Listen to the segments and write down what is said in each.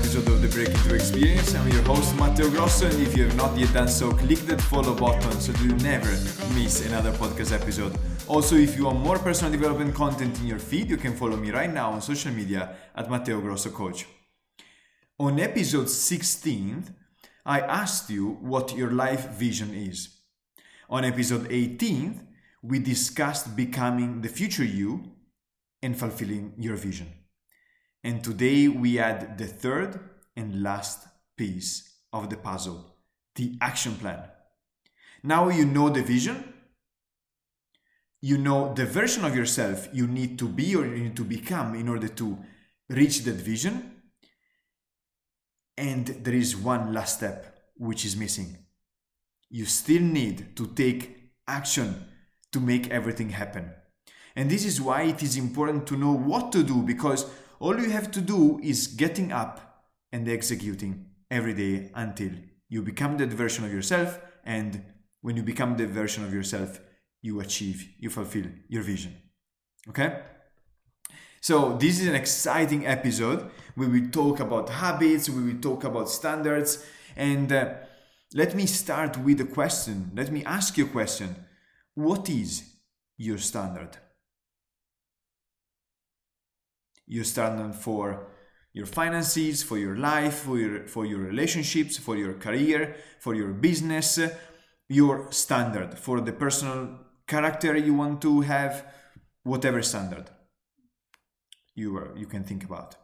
episode of the Breaking Through Experience. I'm your host Matteo Grosso, and if you have not yet done so, click that follow button so you never miss another podcast episode. Also, if you want more personal development content in your feed, you can follow me right now on social media at Matteo Grosso Coach. On episode 16, I asked you what your life vision is. On episode 18, we discussed becoming the future you and fulfilling your vision. And today we add the third and last piece of the puzzle the action plan. Now you know the vision, you know the version of yourself you need to be or you need to become in order to reach that vision. And there is one last step which is missing. You still need to take action to make everything happen. And this is why it is important to know what to do because all you have to do is getting up and executing every day until you become that version of yourself. And when you become the version of yourself, you achieve, you fulfill your vision. Okay? So, this is an exciting episode we talk about habits, we talk about standards. And uh, let me start with a question. Let me ask you a question What is your standard? Your standard for your finances, for your life, for your, for your relationships, for your career, for your business, your standard for the personal character you want to have, whatever standard you, are, you can think about.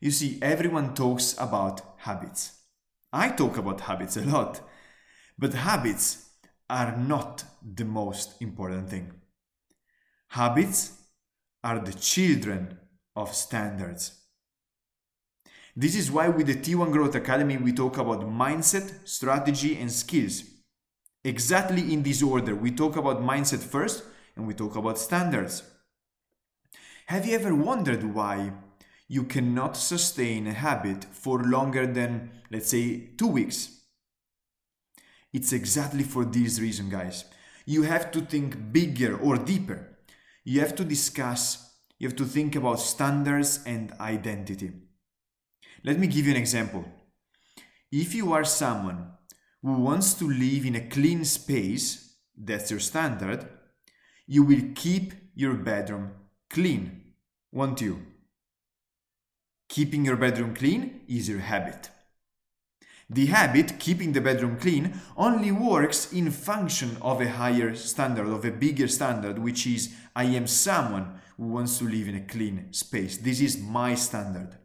You see, everyone talks about habits. I talk about habits a lot, but habits are not the most important thing. Habits are the children of standards. This is why with the T1 Growth Academy we talk about mindset, strategy, and skills. Exactly in this order. We talk about mindset first and we talk about standards. Have you ever wondered why you cannot sustain a habit for longer than, let's say, two weeks? It's exactly for this reason, guys. You have to think bigger or deeper you have to discuss, you have to think about standards and identity. Let me give you an example. If you are someone who wants to live in a clean space, that's your standard, you will keep your bedroom clean, won't you? Keeping your bedroom clean is your habit. The habit, keeping the bedroom clean, only works in function of a higher standard, of a bigger standard, which is I am someone who wants to live in a clean space. This is my standard.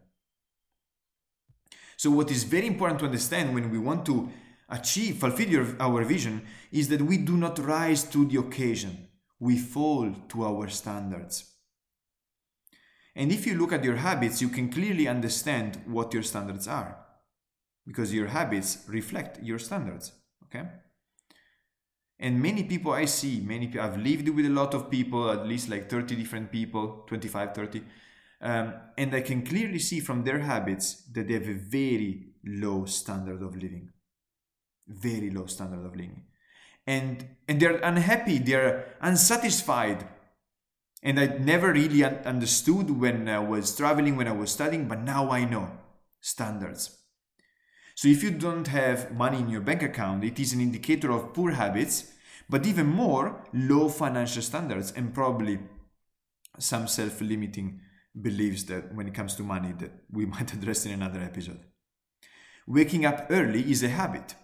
So, what is very important to understand when we want to achieve, fulfill our vision, is that we do not rise to the occasion, we fall to our standards. And if you look at your habits, you can clearly understand what your standards are because your habits reflect your standards okay? And many people i see many people i've lived with a lot of people at least like 30 different people 25 30 um, and i can clearly see from their habits that they have a very low standard of living very low standard of living. And and they're unhappy they're unsatisfied. And i never really understood when i was traveling when i was studying but now i know standards so if you don't have money in your bank account, it is an indicator of poor habits, but even more, low financial standards and probably some self-limiting beliefs that when it comes to money that we might address in another episode. Waking up early is a habit,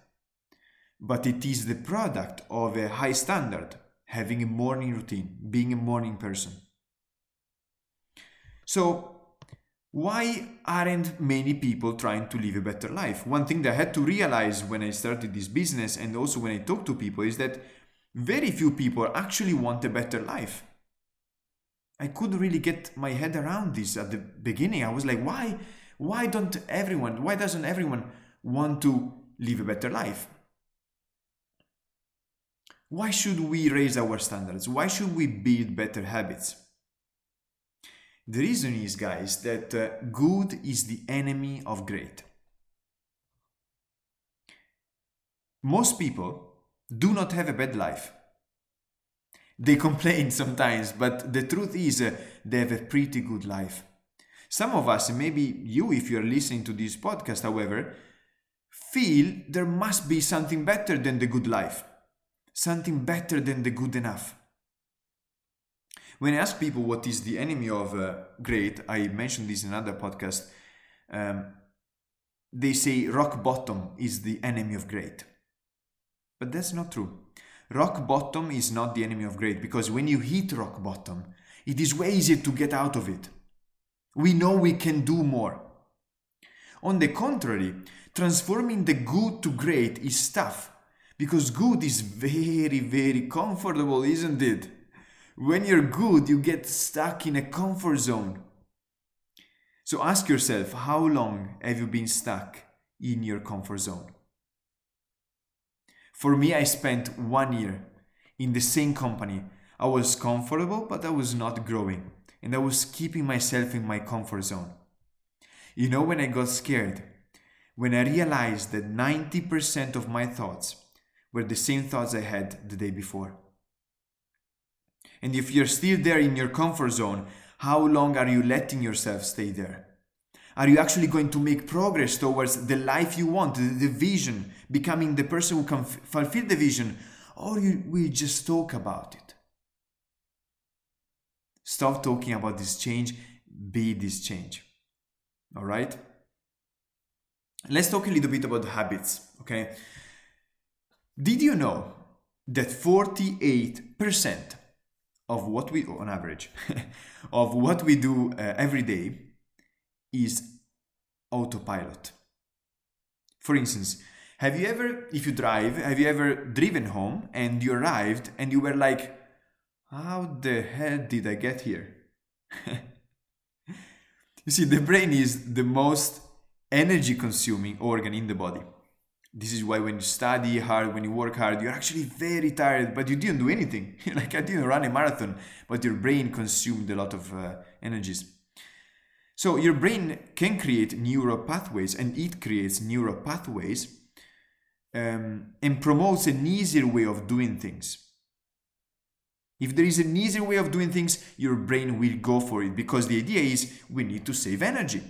but it is the product of a high standard, having a morning routine, being a morning person. So why aren't many people trying to live a better life? One thing that I had to realize when I started this business and also when I talk to people is that very few people actually want a better life. I couldn't really get my head around this at the beginning. I was like, why why don't everyone, why doesn't everyone want to live a better life? Why should we raise our standards? Why should we build better habits? The reason is, guys, that uh, good is the enemy of great. most people do not have a bad life. They complain sometimes, but the truth is uh, they have a pretty good life. Some of us, maybe you, if you're listening to this podcast, however, feel there must be something better than the good life, something better than the good enough. When I ask people what is the enemy of uh, great, I mentioned this in another podcast, um, they say rock bottom is the enemy of great. But that's not true. Rock bottom is not the enemy of great because when you hit rock bottom, it is way easier to get out of it. We know we can do more. On the contrary, transforming the good to great is tough because good is very, very comfortable, isn't it? When you're good, you get stuck in a comfort zone. So ask yourself how long have you been stuck in your comfort zone? For me, I spent one year in the same company. I was comfortable, but I was not growing, and I was keeping myself in my comfort zone. You know, when I got scared, when I realized that 90% of my thoughts were the same thoughts I had the day before. And if you're still there in your comfort zone, how long are you letting yourself stay there? Are you actually going to make progress towards the life you want, the, the vision, becoming the person who can f- fulfill the vision, or you will just talk about it? Stop talking about this change, be this change. All right? Let's talk a little bit about habits, okay? Did you know that 48% of what we, on average, of what we do uh, every day is autopilot. For instance, have you ever, if you drive, have you ever driven home and you arrived and you were like, how the hell did I get here? you see, the brain is the most energy consuming organ in the body. This is why when you study hard, when you work hard, you're actually very tired, but you didn't do anything. like I didn't run a marathon, but your brain consumed a lot of uh, energies. So your brain can create neural pathways and it creates neural pathways um, and promotes an easier way of doing things. If there is an easier way of doing things, your brain will go for it because the idea is we need to save energy.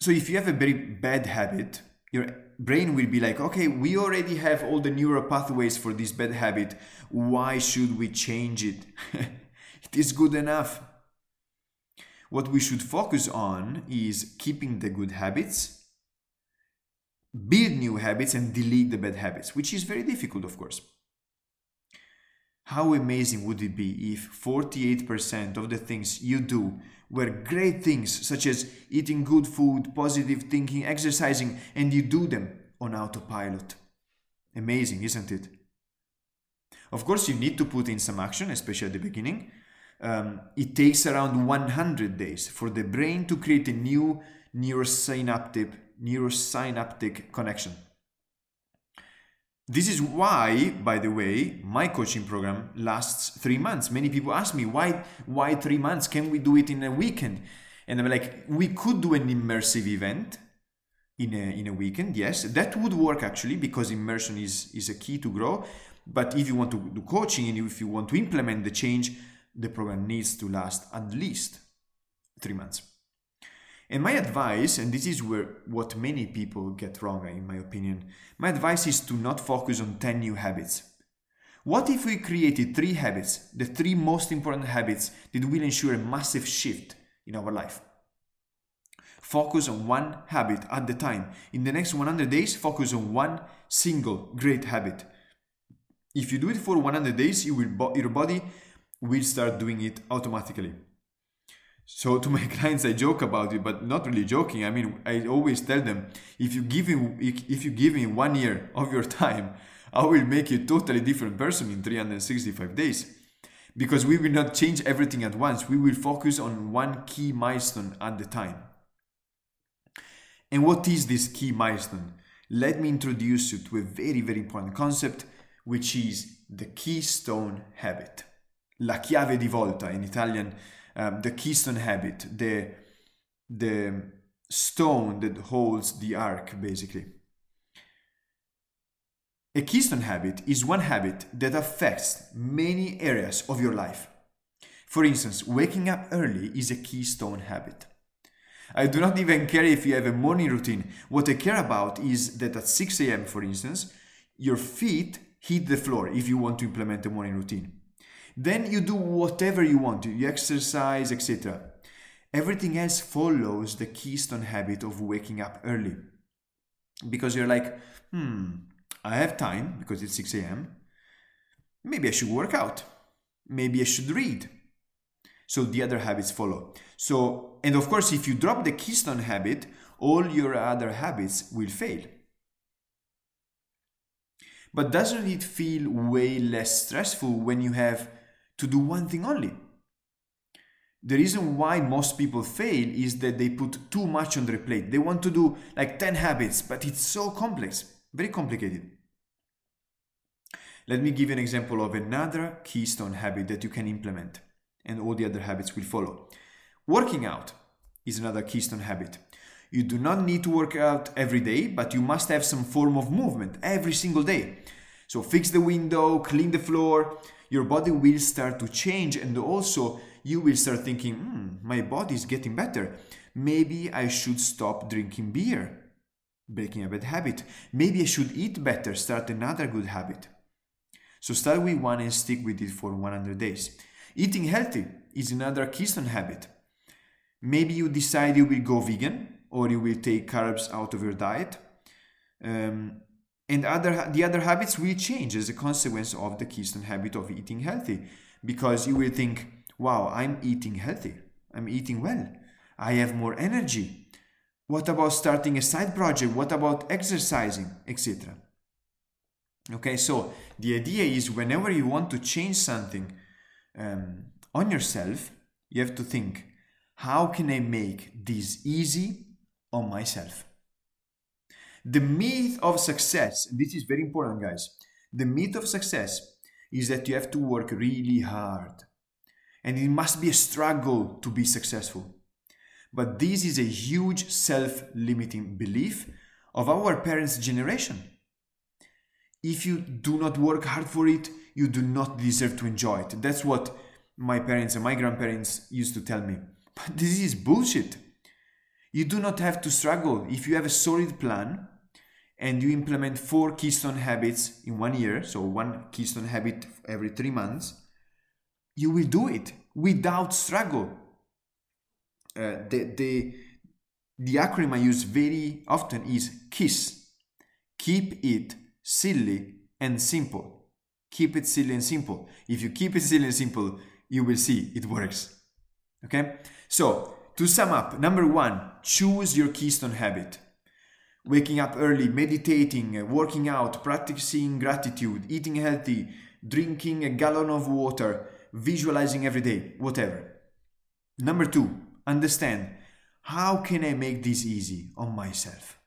So if you have a very bad habit, your brain will be like, okay, we already have all the neural pathways for this bad habit. Why should we change it? it is good enough. What we should focus on is keeping the good habits, build new habits, and delete the bad habits, which is very difficult, of course. How amazing would it be if 48% of the things you do were great things, such as eating good food, positive thinking, exercising, and you do them on autopilot? Amazing, isn't it? Of course, you need to put in some action, especially at the beginning, um, it takes around 100 days for the brain to create a new neurosynaptic, neurosynaptic connection. This is why, by the way, my coaching program lasts three months. Many people ask me, why, why three months? Can we do it in a weekend? And I'm like, we could do an immersive event in a, in a weekend. Yes, that would work actually because immersion is, is a key to grow. But if you want to do coaching and if you want to implement the change, the program needs to last at least three months. And my advice, and this is where what many people get wrong, in my opinion, my advice is to not focus on 10 new habits. What if we created three habits, the three most important habits that will ensure a massive shift in our life? Focus on one habit at the time. In the next 100 days, focus on one single great habit. If you do it for 100 days, you will your body will start doing it automatically. So to my clients, I joke about it, but not really joking. I mean, I always tell them, if you give me, if you give me one year of your time, I will make you a totally different person in 365 days. Because we will not change everything at once. We will focus on one key milestone at the time. And what is this key milestone? Let me introduce you to a very, very important concept, which is the keystone habit la chiave di volta in Italian, um, the keystone habit, the, the stone that holds the ark, basically. A keystone habit is one habit that affects many areas of your life. For instance, waking up early is a keystone habit. I do not even care if you have a morning routine. What I care about is that at 6 a.m., for instance, your feet hit the floor if you want to implement a morning routine. Then you do whatever you want to, you exercise, etc. Everything else follows the keystone habit of waking up early. Because you're like, hmm, I have time because it's 6 a.m. Maybe I should work out. Maybe I should read. So the other habits follow. So, and of course, if you drop the keystone habit, all your other habits will fail. But doesn't it feel way less stressful when you have to do one thing only? The reason why most people fail is that they put too much on their plate. They want to do like 10 habits, but it's so complex, very complicated. Let me give you an example of another keystone habit that you can implement, and all the other habits will follow. Working out is another keystone habit. You do not need to work out every day, but you must have some form of movement every single day. So fix the window, clean the floor, your body will start to change, and also you will start thinking, hmm, my body is getting better. Maybe I should stop drinking beer, breaking a bad habit. Maybe I should eat better, start another good habit. So start with one and stick with it for 100 days. Eating healthy is another keystone habit. Maybe you decide you will go vegan or you will take carbs out of your diet. Um, and other the other habits will change as a consequence of the keystone habit of eating healthy. Because you will think wow i'm eating healthy. I'm eating well. I have more energy. What about starting a side project? What about exercising? etc okay so the idea is whenever you want to change something um, on yourself you have to think how can i make this easy on myself. The myth of success, this is very important, guys. The myth of success is that you have to work really hard and it must be a struggle to be successful. But this is a huge self limiting belief of our parents' generation. If you do not work hard for it, you do not deserve to enjoy it. That's what my parents and my grandparents used to tell me. But this is bullshit. You do not have to struggle. If you have a solid plan and you implement four keystone habits in one year, so one keystone habit every three months, you will do it without struggle. Uh, the, the, the acronym I use very often is KISS. Keep it silly and simple. Keep it silly and simple. If you keep it silly and simple, you will see it works. Okay? So, to sum up, number one, choose your keystone habit. Waking up early, meditating, uh, working out, practicing gratitude, eating healthy, drinking a gallon of water, visualizing every day, whatever. Number two, understand how can I make this easy on myself?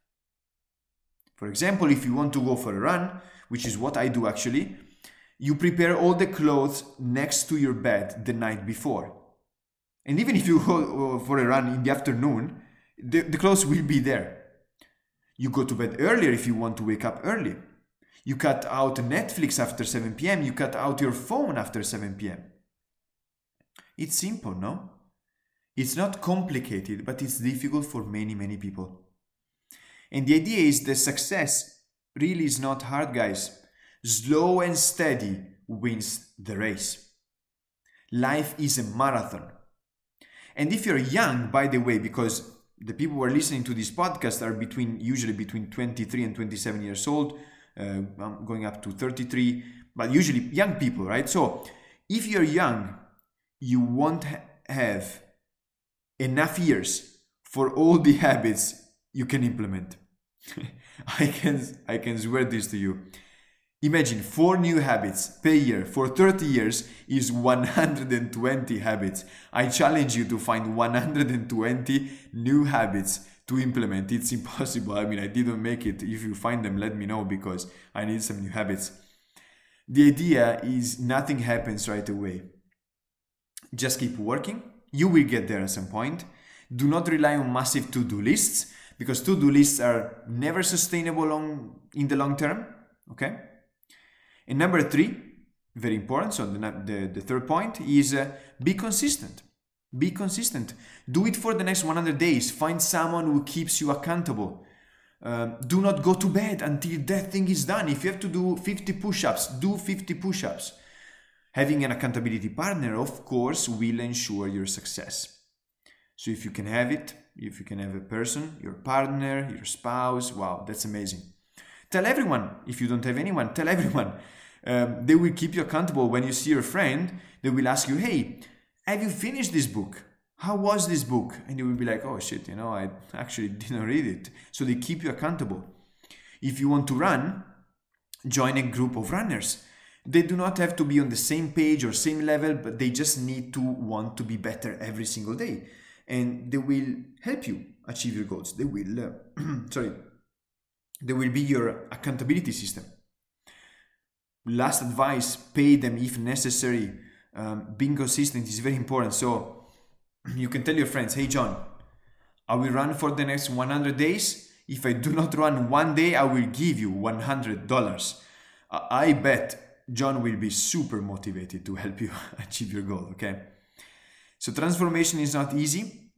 For example, if you want to go for a run, which is what I do actually, you prepare all the clothes next to your bed the night before. And even if you go uh, for a run in the afternoon, the, the clothes will be there. You go to bed earlier if you want to wake up early. You cut out Netflix after 7 p.m., you cut out your phone after 7 p.m. It's simple, no? It's not complicated, but it's difficult for many, many people. And the idea is that success really is not hard, guys. Slow and steady wins the race. Life is a marathon. And if you're young, by the way, because the people who are listening to this podcast are between usually between 23 and 27 years old, uh, going up to 33, but usually young people, right? So if you're young, you won't ha- have enough years for all the habits you can implement. I can I can swear this to you. Imagine four new habits per year for 30 years is 120 habits. I challenge you to find 120 new habits to implement. It's impossible. I mean, I didn't make it. If you find them, let me know because I need some new habits. The idea is nothing happens right away. Just keep working. You will get there at some point. Do not rely on massive to do lists because to do lists are never sustainable long, in the long term. Okay? And number three, very important. So the, the, the third point is uh, be consistent. Be consistent. Do it for the next 100 days. Find someone who keeps you accountable. Um, do not go to bed until that thing is done. If you have to do 50 push ups, do 50 push ups. Having an accountability partner, of course, will ensure your success. So if you can have it, if you can have a person, your partner, your spouse, wow, that's amazing. Tell everyone. If you don't have anyone, tell everyone. Um, they will keep you accountable when you see your friend. They will ask you, hey, have you finished this book? How was this book? And you will be like, oh shit, you know, I actually didn't read it. So they keep you accountable. If you want to run, join a group of runners. They do not have to be on the same page or same level, but they just need to want to be better every single day. And they will help you achieve your goals. They will, uh, sorry, they will be your accountability system. Last advice pay them if necessary. Um, being consistent is very important. So you can tell your friends, hey, John, I will run for the next 100 days. If I do not run one day, I will give you $100. I bet John will be super motivated to help you achieve your goal, okay? So, transformation is not easy.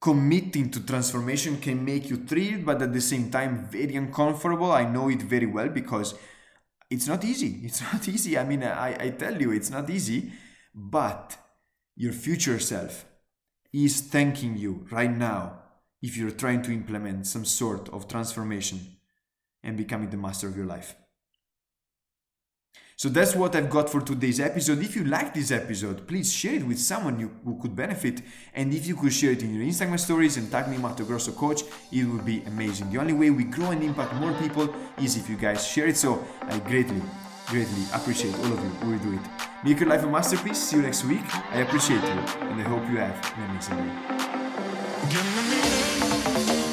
Committing to transformation can make you thrilled, but at the same time, very uncomfortable. I know it very well because it's not easy. It's not easy. I mean, I, I tell you, it's not easy, but your future self is thanking you right now if you're trying to implement some sort of transformation and becoming the master of your life. So that's what I've got for today's episode. If you like this episode, please share it with someone you, who could benefit. And if you could share it in your Instagram stories and tag me Matteo Grosso Coach, it would be amazing. The only way we grow and impact more people is if you guys share it. So I greatly, greatly appreciate all of you who will do it. Make your life a masterpiece. See you next week. I appreciate you and I hope you have an amazing day.